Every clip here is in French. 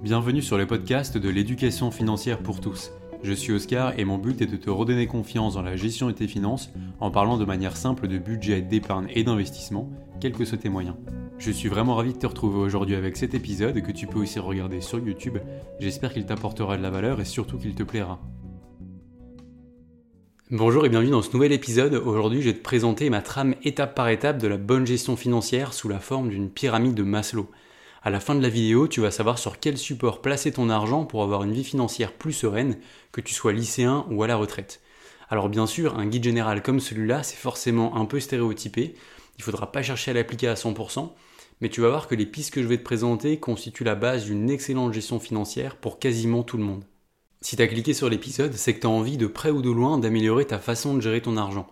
Bienvenue sur le podcast de l'éducation financière pour tous. Je suis Oscar et mon but est de te redonner confiance dans la gestion de tes finances en parlant de manière simple de budget, d'épargne et d'investissement, quels que soient tes moyens. Je suis vraiment ravi de te retrouver aujourd'hui avec cet épisode que tu peux aussi regarder sur YouTube. J'espère qu'il t'apportera de la valeur et surtout qu'il te plaira. Bonjour et bienvenue dans ce nouvel épisode. Aujourd'hui, je vais te présenter ma trame étape par étape de la bonne gestion financière sous la forme d'une pyramide de Maslow. À la fin de la vidéo, tu vas savoir sur quel support placer ton argent pour avoir une vie financière plus sereine, que tu sois lycéen ou à la retraite. Alors bien sûr, un guide général comme celui-là, c'est forcément un peu stéréotypé, il ne faudra pas chercher à l'appliquer à 100%, mais tu vas voir que les pistes que je vais te présenter constituent la base d'une excellente gestion financière pour quasiment tout le monde. Si tu as cliqué sur l'épisode, c'est que tu as envie de près ou de loin d'améliorer ta façon de gérer ton argent.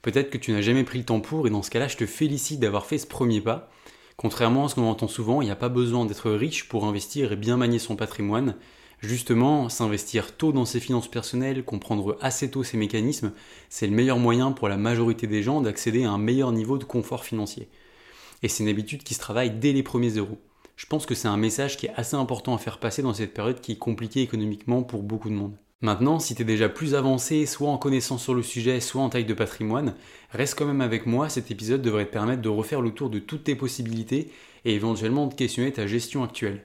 Peut-être que tu n'as jamais pris le temps pour, et dans ce cas-là, je te félicite d'avoir fait ce premier pas, Contrairement à ce qu'on entend souvent, il n'y a pas besoin d'être riche pour investir et bien manier son patrimoine. Justement, s'investir tôt dans ses finances personnelles, comprendre assez tôt ses mécanismes, c'est le meilleur moyen pour la majorité des gens d'accéder à un meilleur niveau de confort financier. Et c'est une habitude qui se travaille dès les premiers euros. Je pense que c'est un message qui est assez important à faire passer dans cette période qui est compliquée économiquement pour beaucoup de monde. Maintenant, si tu es déjà plus avancé, soit en connaissance sur le sujet, soit en taille de patrimoine, reste quand même avec moi, cet épisode devrait te permettre de refaire le tour de toutes tes possibilités et éventuellement de questionner ta gestion actuelle.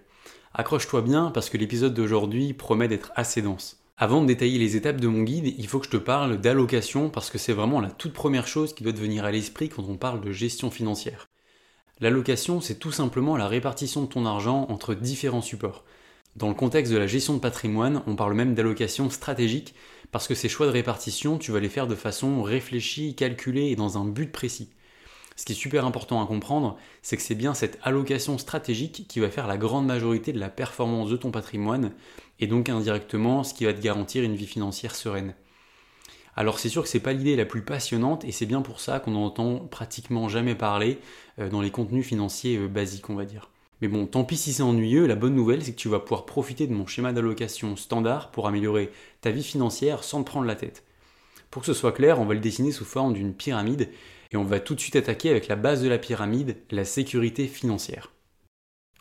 Accroche-toi bien parce que l'épisode d'aujourd'hui promet d'être assez dense. Avant de détailler les étapes de mon guide, il faut que je te parle d'allocation parce que c'est vraiment la toute première chose qui doit te venir à l'esprit quand on parle de gestion financière. L'allocation, c'est tout simplement la répartition de ton argent entre différents supports. Dans le contexte de la gestion de patrimoine, on parle même d'allocation stratégique parce que ces choix de répartition, tu vas les faire de façon réfléchie, calculée et dans un but précis. Ce qui est super important à comprendre, c'est que c'est bien cette allocation stratégique qui va faire la grande majorité de la performance de ton patrimoine et donc indirectement ce qui va te garantir une vie financière sereine. Alors c'est sûr que c'est pas l'idée la plus passionnante et c'est bien pour ça qu'on n'entend pratiquement jamais parler euh, dans les contenus financiers euh, basiques, on va dire. Mais bon, tant pis si c'est ennuyeux, la bonne nouvelle c'est que tu vas pouvoir profiter de mon schéma d'allocation standard pour améliorer ta vie financière sans te prendre la tête. Pour que ce soit clair, on va le dessiner sous forme d'une pyramide et on va tout de suite attaquer avec la base de la pyramide, la sécurité financière.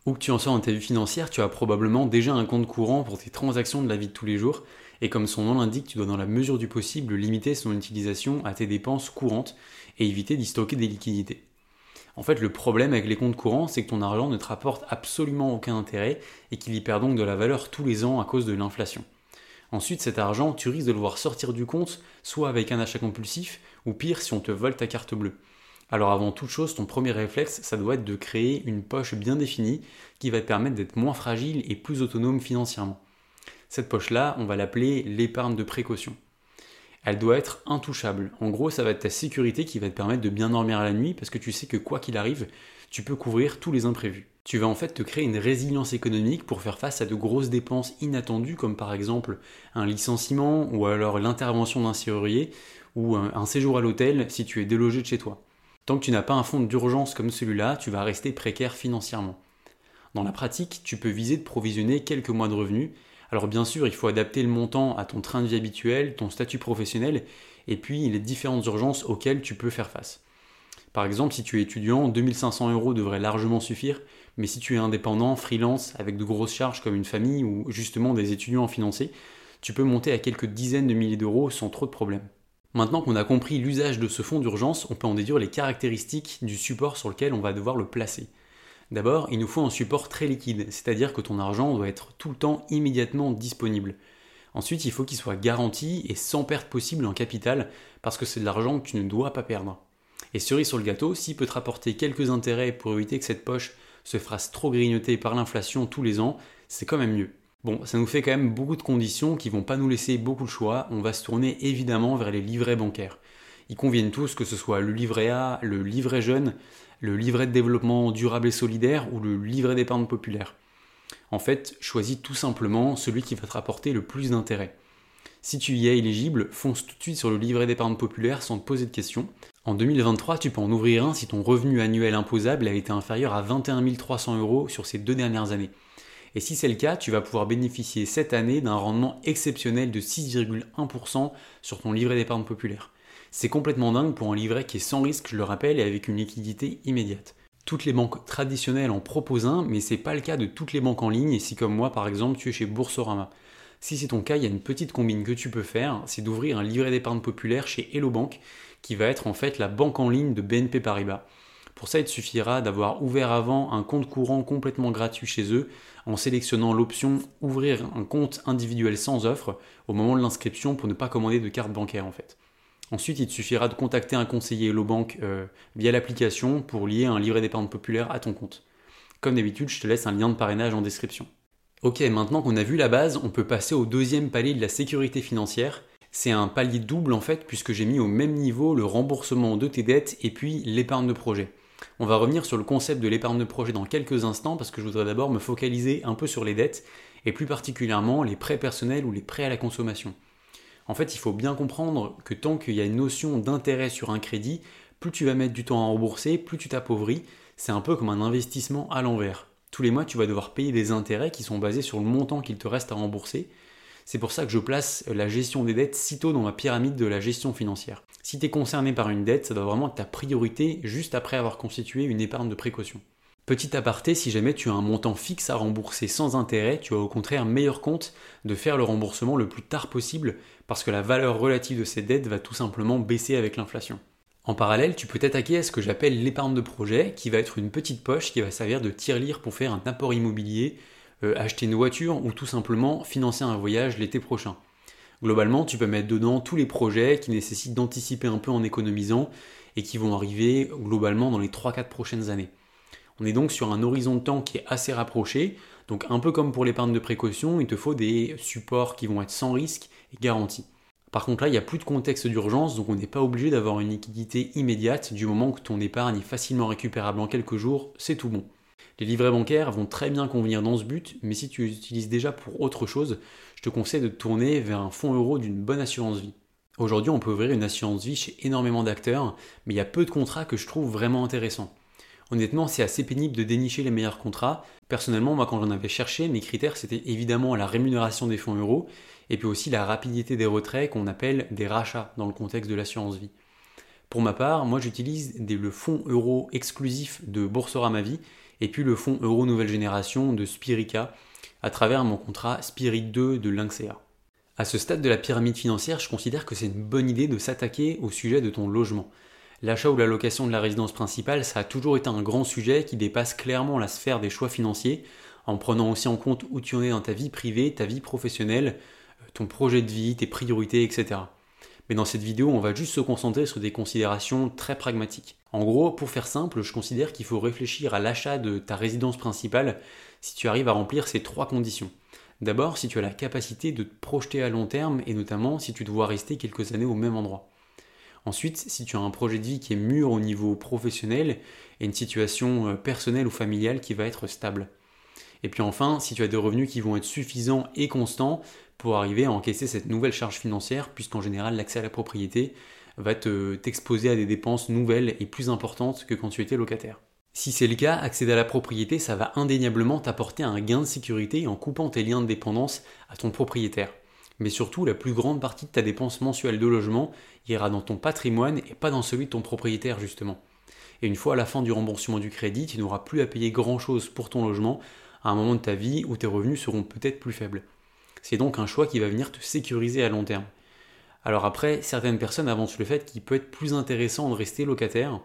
Où que tu en sois dans ta vie financière, tu as probablement déjà un compte courant pour tes transactions de la vie de tous les jours, et comme son nom l'indique, tu dois dans la mesure du possible limiter son utilisation à tes dépenses courantes et éviter d'y stocker des liquidités. En fait, le problème avec les comptes courants, c'est que ton argent ne te rapporte absolument aucun intérêt et qu'il y perd donc de la valeur tous les ans à cause de l'inflation. Ensuite, cet argent, tu risques de le voir sortir du compte, soit avec un achat compulsif, ou pire si on te vole ta carte bleue. Alors avant toute chose, ton premier réflexe, ça doit être de créer une poche bien définie qui va te permettre d'être moins fragile et plus autonome financièrement. Cette poche-là, on va l'appeler l'épargne de précaution elle doit être intouchable. En gros, ça va être ta sécurité qui va te permettre de bien dormir la nuit parce que tu sais que quoi qu'il arrive, tu peux couvrir tous les imprévus. Tu vas en fait te créer une résilience économique pour faire face à de grosses dépenses inattendues comme par exemple un licenciement ou alors l'intervention d'un serrurier ou un séjour à l'hôtel si tu es délogé de chez toi. Tant que tu n'as pas un fonds d'urgence comme celui-là, tu vas rester précaire financièrement. Dans la pratique, tu peux viser de provisionner quelques mois de revenus alors bien sûr, il faut adapter le montant à ton train de vie habituel, ton statut professionnel, et puis les différentes urgences auxquelles tu peux faire face. Par exemple, si tu es étudiant, 2500 euros devraient largement suffire, mais si tu es indépendant, freelance, avec de grosses charges comme une famille ou justement des étudiants financés, tu peux monter à quelques dizaines de milliers d'euros sans trop de problèmes. Maintenant qu'on a compris l'usage de ce fonds d'urgence, on peut en déduire les caractéristiques du support sur lequel on va devoir le placer. D'abord, il nous faut un support très liquide, c'est-à-dire que ton argent doit être tout le temps immédiatement disponible. Ensuite, il faut qu'il soit garanti et sans perte possible en capital, parce que c'est de l'argent que tu ne dois pas perdre. Et cerise sur le gâteau, s'il peut te rapporter quelques intérêts pour éviter que cette poche se fasse trop grignoter par l'inflation tous les ans, c'est quand même mieux. Bon, ça nous fait quand même beaucoup de conditions qui vont pas nous laisser beaucoup de choix. On va se tourner évidemment vers les livrets bancaires. Ils conviennent tous, que ce soit le livret A, le livret jeune, le livret de développement durable et solidaire ou le livret d'épargne populaire. En fait, choisis tout simplement celui qui va te rapporter le plus d'intérêt. Si tu y es éligible, fonce tout de suite sur le livret d'épargne populaire sans te poser de questions. En 2023, tu peux en ouvrir un si ton revenu annuel imposable a été inférieur à 21 300 euros sur ces deux dernières années. Et si c'est le cas, tu vas pouvoir bénéficier cette année d'un rendement exceptionnel de 6,1% sur ton livret d'épargne populaire. C'est complètement dingue pour un livret qui est sans risque, je le rappelle, et avec une liquidité immédiate. Toutes les banques traditionnelles en proposent un, mais c'est pas le cas de toutes les banques en ligne. Et si comme moi, par exemple, tu es chez Boursorama. Si c'est ton cas, il y a une petite combine que tu peux faire, c'est d'ouvrir un livret d'épargne populaire chez Hello Bank, qui va être en fait la banque en ligne de BNP Paribas. Pour ça, il te suffira d'avoir ouvert avant un compte courant complètement gratuit chez eux en sélectionnant l'option Ouvrir un compte individuel sans offre au moment de l'inscription pour ne pas commander de carte bancaire en fait. Ensuite, il te suffira de contacter un conseiller Hello Bank euh, via l'application pour lier un livret d'épargne populaire à ton compte. Comme d'habitude, je te laisse un lien de parrainage en description. Ok, maintenant qu'on a vu la base, on peut passer au deuxième palier de la sécurité financière. C'est un palier double en fait, puisque j'ai mis au même niveau le remboursement de tes dettes et puis l'épargne de projet. On va revenir sur le concept de l'épargne de projet dans quelques instants, parce que je voudrais d'abord me focaliser un peu sur les dettes, et plus particulièrement les prêts personnels ou les prêts à la consommation. En fait, il faut bien comprendre que tant qu'il y a une notion d'intérêt sur un crédit, plus tu vas mettre du temps à rembourser, plus tu t'appauvris. C'est un peu comme un investissement à l'envers. Tous les mois, tu vas devoir payer des intérêts qui sont basés sur le montant qu'il te reste à rembourser. C'est pour ça que je place la gestion des dettes sitôt dans ma pyramide de la gestion financière. Si tu es concerné par une dette, ça doit vraiment être ta priorité juste après avoir constitué une épargne de précaution. Petit aparté, si jamais tu as un montant fixe à rembourser sans intérêt, tu as au contraire meilleur compte de faire le remboursement le plus tard possible parce que la valeur relative de ces dettes va tout simplement baisser avec l'inflation. En parallèle, tu peux t'attaquer à ce que j'appelle l'épargne de projet, qui va être une petite poche qui va servir de tirelire pour faire un apport immobilier, euh, acheter une voiture ou tout simplement financer un voyage l'été prochain. Globalement, tu peux mettre dedans tous les projets qui nécessitent d'anticiper un peu en économisant et qui vont arriver globalement dans les 3-4 prochaines années. On est donc sur un horizon de temps qui est assez rapproché, donc un peu comme pour l'épargne de précaution, il te faut des supports qui vont être sans risque et garantis. Par contre là, il n'y a plus de contexte d'urgence, donc on n'est pas obligé d'avoir une liquidité immédiate du moment que ton épargne est facilement récupérable en quelques jours, c'est tout bon. Les livrets bancaires vont très bien convenir dans ce but, mais si tu les utilises déjà pour autre chose, je te conseille de te tourner vers un fonds euro d'une bonne assurance vie. Aujourd'hui, on peut ouvrir une assurance vie chez énormément d'acteurs, mais il y a peu de contrats que je trouve vraiment intéressants. Honnêtement, c'est assez pénible de dénicher les meilleurs contrats. Personnellement, moi, quand j'en avais cherché, mes critères, c'était évidemment la rémunération des fonds euros et puis aussi la rapidité des retraits qu'on appelle des rachats dans le contexte de l'assurance vie. Pour ma part, moi, j'utilise le fonds euro exclusif de Boursorama Vie et puis le fonds euro nouvelle génération de Spirica à travers mon contrat Spirit 2 de Lynxea. À ce stade de la pyramide financière, je considère que c'est une bonne idée de s'attaquer au sujet de ton logement. L'achat ou la location de la résidence principale, ça a toujours été un grand sujet qui dépasse clairement la sphère des choix financiers, en prenant aussi en compte où tu en es dans ta vie privée, ta vie professionnelle, euh, ton projet de vie, tes priorités, etc. Mais dans cette vidéo, on va juste se concentrer sur des considérations très pragmatiques. En gros, pour faire simple, je considère qu'il faut réfléchir à l'achat de ta résidence principale si tu arrives à remplir ces trois conditions. D'abord, si tu as la capacité de te projeter à long terme et notamment si tu dois rester quelques années au même endroit. Ensuite, si tu as un projet de vie qui est mûr au niveau professionnel et une situation euh, personnelle ou familiale qui va être stable. Et puis enfin, si tu as des revenus qui vont être suffisants et constants pour arriver à encaisser cette nouvelle charge financière, puisqu'en général l'accès à la propriété va t'exposer à des dépenses nouvelles et plus importantes que quand tu étais locataire. Si c'est le cas, accéder à la propriété, ça va indéniablement t'apporter un gain de sécurité en coupant tes liens de dépendance à ton propriétaire mais surtout la plus grande partie de ta dépense mensuelle de logement ira dans ton patrimoine et pas dans celui de ton propriétaire justement. Et une fois à la fin du remboursement du crédit, tu n'auras plus à payer grand-chose pour ton logement à un moment de ta vie où tes revenus seront peut-être plus faibles. C'est donc un choix qui va venir te sécuriser à long terme. Alors après, certaines personnes avancent le fait qu'il peut être plus intéressant de rester locataire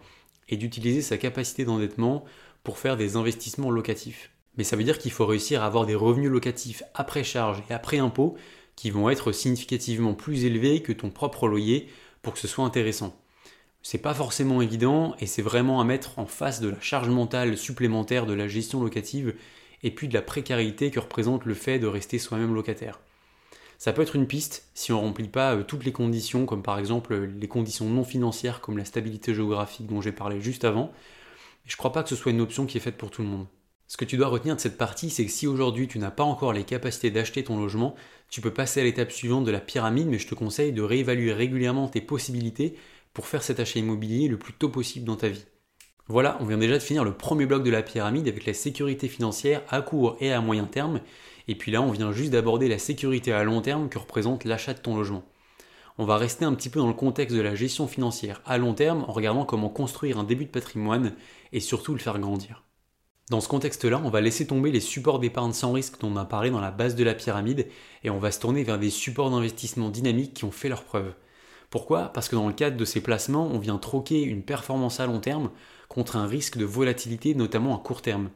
et d'utiliser sa capacité d'endettement pour faire des investissements locatifs. Mais ça veut dire qu'il faut réussir à avoir des revenus locatifs après charge et après impôt qui vont être significativement plus élevés que ton propre loyer pour que ce soit intéressant. C'est pas forcément évident et c'est vraiment à mettre en face de la charge mentale supplémentaire de la gestion locative et puis de la précarité que représente le fait de rester soi-même locataire. Ça peut être une piste si on ne remplit pas euh, toutes les conditions, comme par exemple les conditions non financières comme la stabilité géographique dont j'ai parlé juste avant. Je ne crois pas que ce soit une option qui est faite pour tout le monde. Ce que tu dois retenir de cette partie, c'est que si aujourd'hui tu n'as pas encore les capacités d'acheter ton logement, tu peux passer à l'étape suivante de la pyramide, mais je te conseille de réévaluer régulièrement tes possibilités pour faire cet achat immobilier le plus tôt possible dans ta vie. Voilà, on vient déjà de finir le premier bloc de la pyramide avec la sécurité financière à court et à moyen terme, et puis là on vient juste d'aborder la sécurité à long terme que représente l'achat de ton logement. on va rester un petit peu dans le contexte de la gestion financière à long terme en regardant comment construire un début de patrimoine et surtout le faire grandir. Dans ce contexte-là, on va laisser tomber les supports d'épargne sans risque dont on a parlé dans la base de la pyramide et on va se tourner vers des supports d'investissement dynamiques qui ont fait leurs preuves. Pourquoi? Parce que dans le cadre de ces placements, on vient troquer une performance à long terme contre un risque de volatilité, notamment à court terme.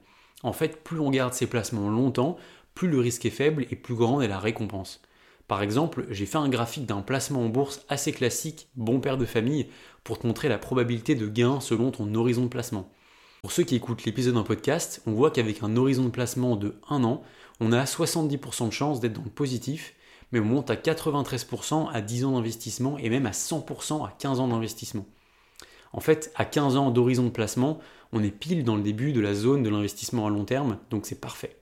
En fait, plus on garde ces placements longtemps, plus le risque est faible et plus grande est la récompense. Par exemple, j'ai fait un graphique d'un placement en bourse assez classique, bon père de famille, pour te montrer la probabilité de gain selon ton horizon de placement. Pour ceux qui écoutent l'épisode en podcast, on voit qu'avec un horizon de placement de 1 an, on a 70% de chance d'être dans le positif, mais on monte à 93% à 10 ans d'investissement et même à 100% à 15 ans d'investissement. En fait, à 15 ans d'horizon de placement, on est pile dans le début de la zone de l'investissement à long terme, donc c'est parfait.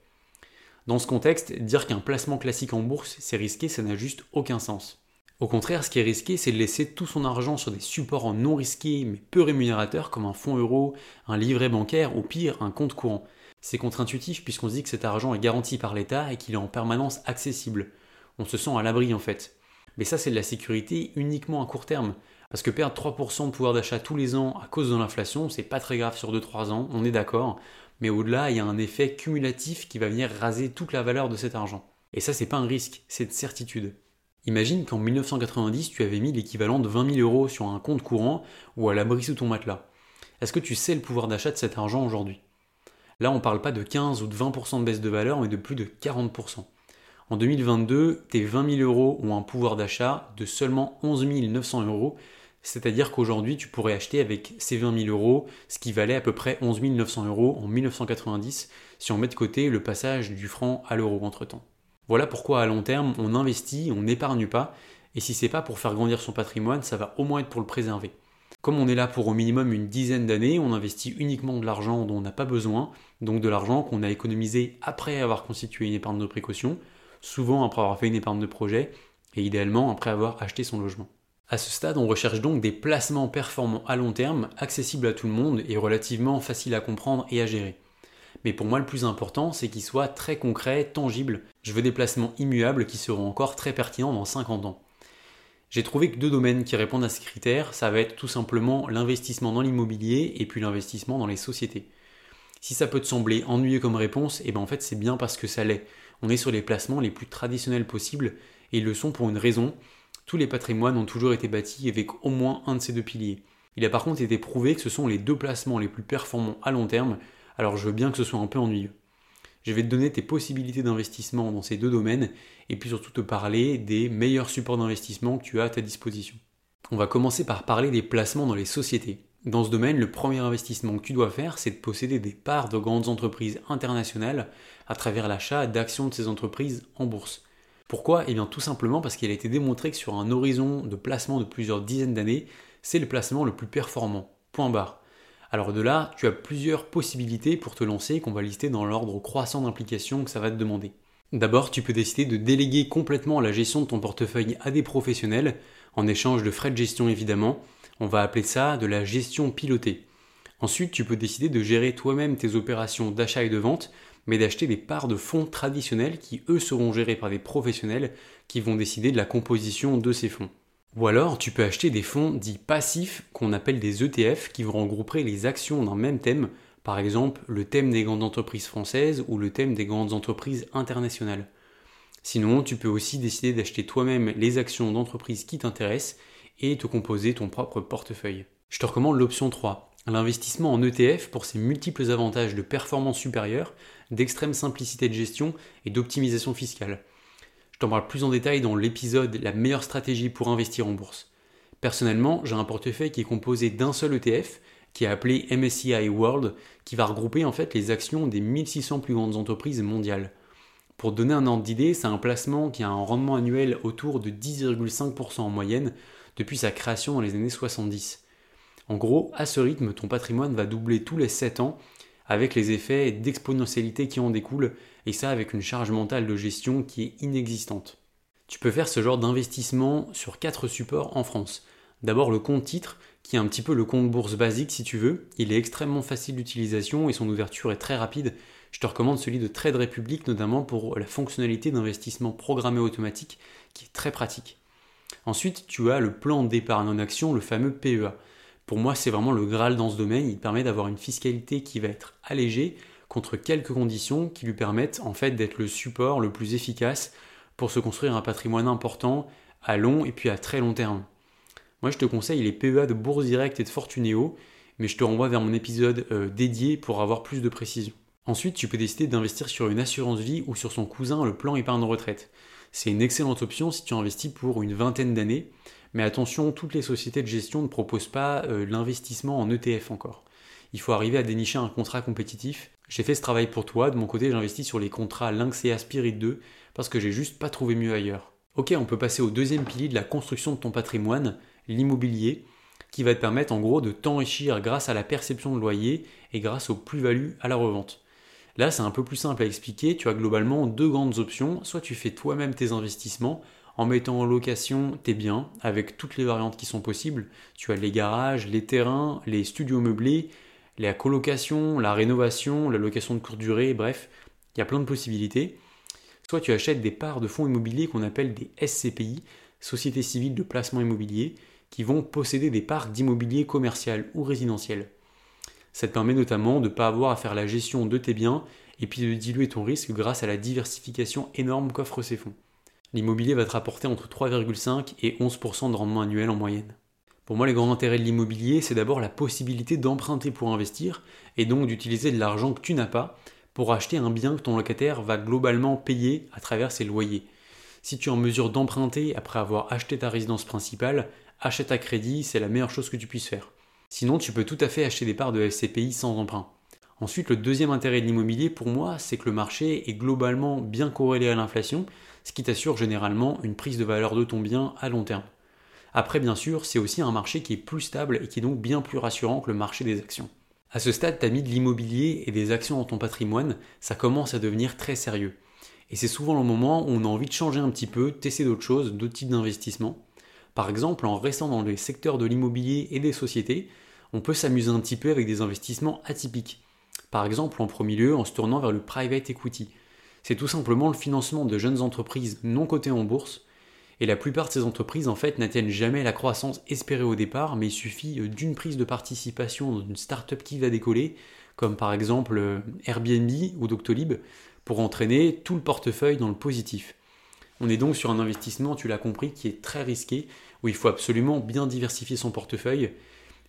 Dans ce contexte, dire qu'un placement classique en bourse, c'est risqué, ça n'a juste aucun sens. Au contraire, ce qui est risqué, c'est de laisser tout son argent sur des supports non risqués mais peu rémunérateurs comme un fonds euro, un livret bancaire ou pire, un compte courant. C'est contre-intuitif puisqu'on se dit que cet argent est garanti par l'État et qu'il est en permanence accessible. On se sent à l'abri en fait. Mais ça, c'est de la sécurité uniquement à court terme. Parce que perdre 3% de pouvoir d'achat tous les ans à cause de l'inflation, c'est pas très grave sur 2-3 ans, on est d'accord. Mais au-delà, il y a un effet cumulatif qui va venir raser toute la valeur de cet argent. Et ça, c'est pas un risque, c'est une certitude. Imagine qu'en 1990, tu avais mis l'équivalent de 20 000 euros sur un compte courant ou à l'abri sous ton matelas. Est-ce que tu sais le pouvoir d'achat de cet argent aujourd'hui? Là, on ne parle pas de 15 ou de 20% de baisse de valeur, mais de plus de 40%. En 2022, tes 20 000 euros ont un pouvoir d'achat de seulement 11 900 euros, c'est-à-dire qu'aujourd'hui, tu pourrais acheter avec ces 20 000 euros ce qui valait à peu près 11 900 euros en 1990, si on met de côté le passage du franc à l'euro entre-temps. Voilà pourquoi à long terme, on investit, on n'épargne pas, et si c'est pas pour faire grandir son patrimoine, ça va au moins être pour le préserver. Comme on est là pour au minimum une dizaine d'années, on investit uniquement de l'argent dont on n'a pas besoin, donc de l'argent qu'on a économisé après avoir constitué une épargne de précaution, souvent après avoir fait une épargne de projet, et idéalement après avoir acheté son logement. À ce stade, on recherche donc des placements performants à long terme, accessibles à tout le monde et relativement faciles à comprendre et à gérer. Mais pour moi, le plus important, c'est qu'ils soient très concrets, tangibles. Je veux des placements immuables qui seront encore très pertinents dans 50 ans. J'ai trouvé que deux domaines qui répondent à ces critères, ça va être tout simplement l'investissement dans l'immobilier et puis l'investissement dans les sociétés. Si ça peut te sembler ennuyeux comme réponse, et eh ben en fait c'est bien parce que ça l'est. On est sur les placements les plus traditionnels possibles et ils le sont pour une raison. Tous les patrimoines ont toujours été bâtis avec au moins un de ces deux piliers. Il a par contre été prouvé que ce sont les deux placements les plus performants à long terme alors je veux bien que ce soit un peu ennuyeux. Je vais te donner tes possibilités d'investissement dans ces deux domaines et puis surtout te parler des meilleurs supports d'investissement que tu as à ta disposition. On va commencer par parler des placements dans les sociétés. Dans ce domaine, le premier investissement que tu dois faire, c'est de posséder des parts de grandes entreprises internationales à travers l'achat d'actions de ces entreprises en bourse. Pourquoi? Eh bien tout simplement parce qu'il a été démontré que sur un horizon de placement de plusieurs dizaines d'années, c'est le placement le plus performant. Point barre. Alors de là, tu as plusieurs possibilités pour te lancer qu'on va lister dans l'ordre croissant d'implication que ça va te demander. D'abord, tu peux décider de déléguer complètement la gestion de ton portefeuille à des professionnels, en échange de frais de gestion évidemment. On va appeler ça de la gestion pilotée. Ensuite, tu peux décider de gérer toi-même tes opérations d'achat et de vente, mais d'acheter des parts de fonds traditionnels qui, eux, seront gérés par des professionnels qui vont décider de la composition de ces fonds. Ou alors, tu peux acheter des fonds dits passifs qu'on appelle des ETF qui vont regrouper les actions d'un même thème, par exemple le thème des grandes entreprises françaises ou le thème des grandes entreprises internationales. Sinon, tu peux aussi décider d'acheter toi-même les actions d'entreprises qui t'intéressent et te composer ton propre portefeuille. Je te recommande l'option 3, l'investissement en ETF pour ses multiples avantages de performance supérieure, d'extrême simplicité de gestion et d'optimisation fiscale. Je t'en parle plus en détail dans l'épisode La meilleure stratégie pour investir en bourse. Personnellement, j'ai un portefeuille qui est composé d'un seul ETF, qui est appelé MSCI World, qui va regrouper en fait les actions des 1600 plus grandes entreprises mondiales. Pour donner un ordre d'idée, c'est un placement qui a un rendement annuel autour de 10,5% en moyenne depuis sa création dans les années 70. En gros, à ce rythme, ton patrimoine va doubler tous les 7 ans avec les effets d'exponentialité qui en découlent, et ça avec une charge mentale de gestion qui est inexistante. Tu peux faire ce genre d'investissement sur quatre supports en France. D'abord le compte titre, qui est un petit peu le compte bourse basique si tu veux. Il est extrêmement facile d'utilisation et son ouverture est très rapide. Je te recommande celui de Trade Republic notamment pour la fonctionnalité d'investissement programmé automatique qui est très pratique. Ensuite, tu as le plan d'épargne en action, le fameux PEA. Pour moi, c'est vraiment le Graal dans ce domaine. Il permet d'avoir une fiscalité qui va être allégée contre quelques conditions qui lui permettent en fait d'être le support le plus efficace pour se construire un patrimoine important à long et puis à très long terme. Moi, je te conseille les PEA de Bourse Direct et de Fortuneo, mais je te renvoie vers mon épisode euh, dédié pour avoir plus de précision. Ensuite, tu peux décider d'investir sur une assurance vie ou sur son cousin, le plan épargne retraite. C'est une excellente option si tu investis pour une vingtaine d'années, mais attention, toutes les sociétés de gestion ne proposent pas euh, l'investissement en ETF encore. Il faut arriver à dénicher un contrat compétitif. J'ai fait ce travail pour toi, de mon côté j'investis sur les contrats Lynx et Spirit 2 parce que j'ai juste pas trouvé mieux ailleurs. Ok, on peut passer au deuxième pilier de la construction de ton patrimoine, l'immobilier, qui va te permettre en gros de t'enrichir grâce à la perception de loyer et grâce aux plus-values à la revente. Là, c'est un peu plus simple à expliquer. Tu as globalement deux grandes options. Soit tu fais toi-même tes investissements en mettant en location tes biens avec toutes les variantes qui sont possibles. Tu as les garages, les terrains, les studios meublés, la colocation, la rénovation, la location de courte durée, bref, il y a plein de possibilités. Soit tu achètes des parts de fonds immobiliers qu'on appelle des SCPI, Sociétés civiles de placement immobilier, qui vont posséder des parts d'immobilier commercial ou résidentiel. Ça te permet notamment de ne pas avoir à faire la gestion de tes biens et puis de diluer ton risque grâce à la diversification énorme qu'offrent ces fonds. L'immobilier va te rapporter entre 3,5 et 11% de rendement annuel en moyenne. Pour moi, les grands intérêts de l'immobilier, c'est d'abord la possibilité d'emprunter pour investir et donc d'utiliser de l'argent que tu n'as pas pour acheter un bien que ton locataire va globalement payer à travers ses loyers. Si tu es en mesure d'emprunter après avoir acheté ta résidence principale, achète à crédit, c'est la meilleure chose que tu puisses faire. Sinon, tu peux tout à fait acheter des parts de SCPI sans emprunt. Ensuite, le deuxième intérêt de l'immobilier pour moi, c'est que le marché est globalement bien corrélé à l'inflation, ce qui t'assure généralement une prise de valeur de ton bien à long terme. Après, bien sûr, c'est aussi un marché qui est plus stable et qui est donc bien plus rassurant que le marché des actions. À ce stade, tu as mis de l'immobilier et des actions dans ton patrimoine, ça commence à devenir très sérieux. Et c'est souvent le moment où on a envie de changer un petit peu, tester d'autres choses, d'autres types d'investissements. Par exemple, en restant dans les secteurs de l'immobilier et des sociétés, on peut s'amuser un petit peu avec des investissements atypiques. Par exemple, en premier lieu, en se tournant vers le private equity. C'est tout simplement le financement de jeunes entreprises non cotées en bourse et la plupart de ces entreprises, en fait, n'atteignent jamais la croissance espérée au départ, mais il suffit euh, d'une prise de participation dans une startup qui va décoller, comme par exemple euh, Airbnb ou Doctolib, pour entraîner tout le portefeuille dans le positif. On est donc sur un investissement, tu l'as compris, qui est très risqué, où il faut absolument bien diversifier son portefeuille.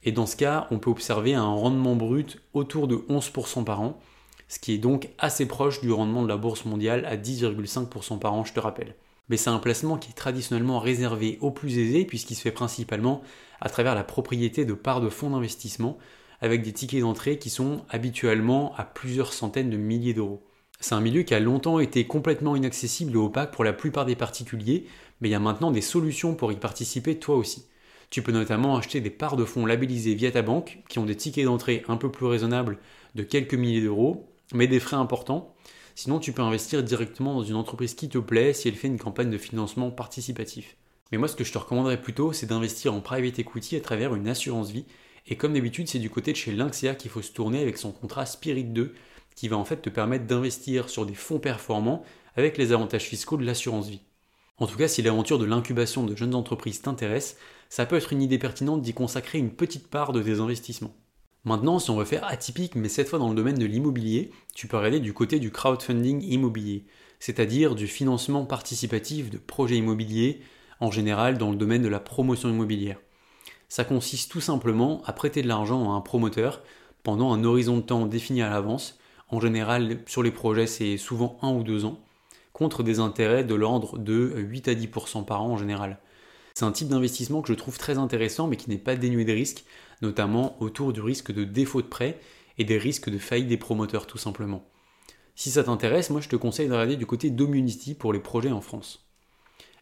Et dans ce cas, on peut observer un rendement brut autour de 11% par an, ce qui est donc assez proche du rendement de la bourse mondiale à 10,5% par an, je te rappelle mais c'est un placement qui est traditionnellement réservé aux plus aisés puisqu'il se fait principalement à travers la propriété de parts de fonds d'investissement avec des tickets d'entrée qui sont habituellement à plusieurs centaines de milliers d'euros. C'est un milieu qui a longtemps été complètement inaccessible et opaque pour la plupart des particuliers, mais il y a maintenant des solutions pour y participer toi aussi. Tu peux notamment acheter des parts de fonds labellisés via ta banque qui ont des tickets d'entrée un peu plus raisonnables de quelques milliers d'euros, mais des frais importants, Sinon, tu peux investir directement dans une entreprise qui te plaît si elle fait une campagne de financement participatif. Mais moi, ce que je te recommanderais plutôt, c'est d'investir en private equity à travers une assurance vie. Et comme d'habitude, c'est du côté de chez Lynxia qu'il faut se tourner avec son contrat Spirit 2, qui va en fait te permettre d'investir sur des fonds performants avec les avantages fiscaux de l'assurance vie. En tout cas, si l'aventure de l'incubation de jeunes entreprises t'intéresse, ça peut être une idée pertinente d'y consacrer une petite part de tes investissements. Maintenant, si on veut faire atypique, mais cette fois dans le domaine de l'immobilier, tu peux regarder du côté du crowdfunding immobilier, c'est-à-dire du financement participatif de projets immobiliers, en général dans le domaine de la promotion immobilière. Ça consiste tout simplement à prêter de l'argent à un promoteur pendant un horizon de temps défini à l'avance. En général, sur les projets, c'est souvent un ou deux ans, contre des intérêts de l'ordre de 8 à 10% par an en général. C'est un type d'investissement que je trouve très intéressant mais qui n'est pas dénué de risques notamment autour du risque de défaut de prêt et des risques de faillite des promoteurs tout simplement. Si ça t'intéresse, moi je te conseille de regarder du côté d'Omunity pour les projets en France.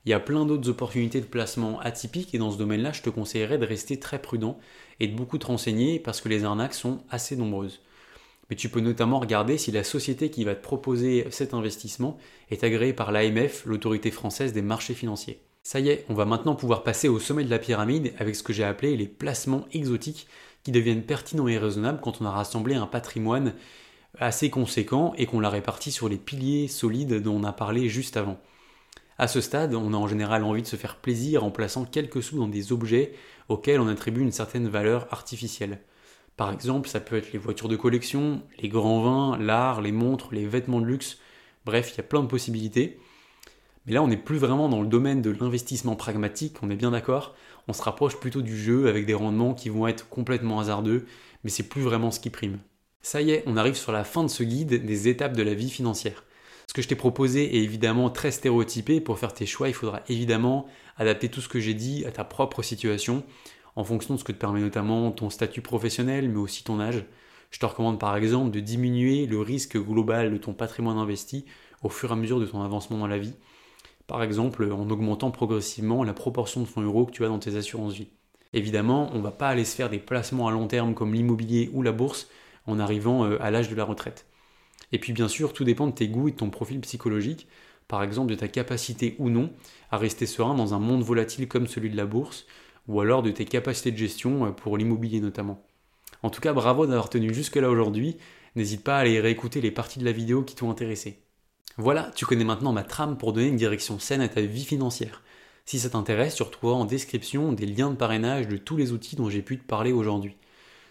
Il y a plein d'autres opportunités de placement atypiques et dans ce domaine-là, je te conseillerais de rester très prudent et de beaucoup te renseigner parce que les arnaques sont assez nombreuses. Mais tu peux notamment regarder si la société qui va te proposer cet investissement est agréée par l'AMF, l'autorité française des marchés financiers. Ça y est, on va maintenant pouvoir passer au sommet de la pyramide avec ce que j'ai appelé les placements exotiques qui deviennent pertinents et raisonnables quand on a rassemblé un patrimoine assez conséquent et qu'on l'a réparti sur les piliers solides dont on a parlé juste avant. À ce stade, on a en général envie de se faire plaisir en plaçant quelques sous dans des objets auxquels on attribue une certaine valeur artificielle. Par exemple, ça peut être les voitures de collection, les grands vins, l'art, les montres, les vêtements de luxe, bref, il y a plein de possibilités. Mais là, on n'est plus vraiment dans le domaine de l'investissement pragmatique, on est bien d'accord, on se rapproche plutôt du jeu avec des rendements qui vont être complètement hasardeux, mais c'est plus vraiment ce qui prime. Ça y est, on arrive sur la fin de ce guide des étapes de la vie financière. Ce que je t'ai proposé est évidemment très stéréotypé. Pour faire tes choix, il faudra évidemment adapter tout ce que j'ai dit à ta propre situation, en fonction de ce que te permet notamment ton statut professionnel, mais aussi ton âge. Je te recommande par exemple de diminuer le risque global de ton patrimoine investi au fur et à mesure de ton avancement dans la vie. Par exemple, en augmentant progressivement la proportion de fonds euros que tu as dans tes assurances vie. Évidemment, on ne va pas aller se faire des placements à long terme comme l'immobilier ou la bourse en arrivant euh, à l'âge de la retraite. Et puis bien sûr, tout dépend de tes goûts et de ton profil psychologique, par exemple de ta capacité ou non à rester serein dans un monde volatile comme celui de la bourse, ou alors de tes capacités de gestion euh, pour l'immobilier notamment. En tout cas, bravo d'avoir tenu jusque-là aujourd'hui, n'hésite pas à aller réécouter les parties de la vidéo qui t'ont intéressé. Voilà, tu connais maintenant ma trame pour donner une direction saine à ta vie financière. Si ça t'intéresse, tu retrouveras en description des liens de parrainage de tous les outils dont j'ai pu te parler aujourd'hui.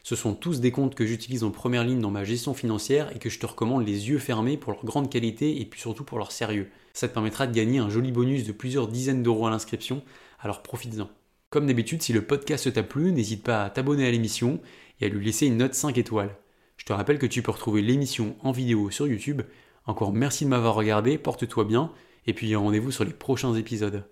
Ce sont tous des comptes que j'utilise en première ligne dans ma gestion financière et que je te recommande les yeux fermés pour leur grande qualité et puis surtout pour leur sérieux. Ça te permettra de gagner un joli bonus de plusieurs dizaines d'euros à l'inscription, alors profites-en. Comme d'habitude, si le podcast t'a plu, n'hésite pas à t'abonner à l'émission et à lui laisser une note 5 étoiles. Je te rappelle que tu peux retrouver l'émission en vidéo sur YouTube. Encore merci de m'avoir regardé, porte-toi bien, et puis rendez-vous sur les prochains épisodes.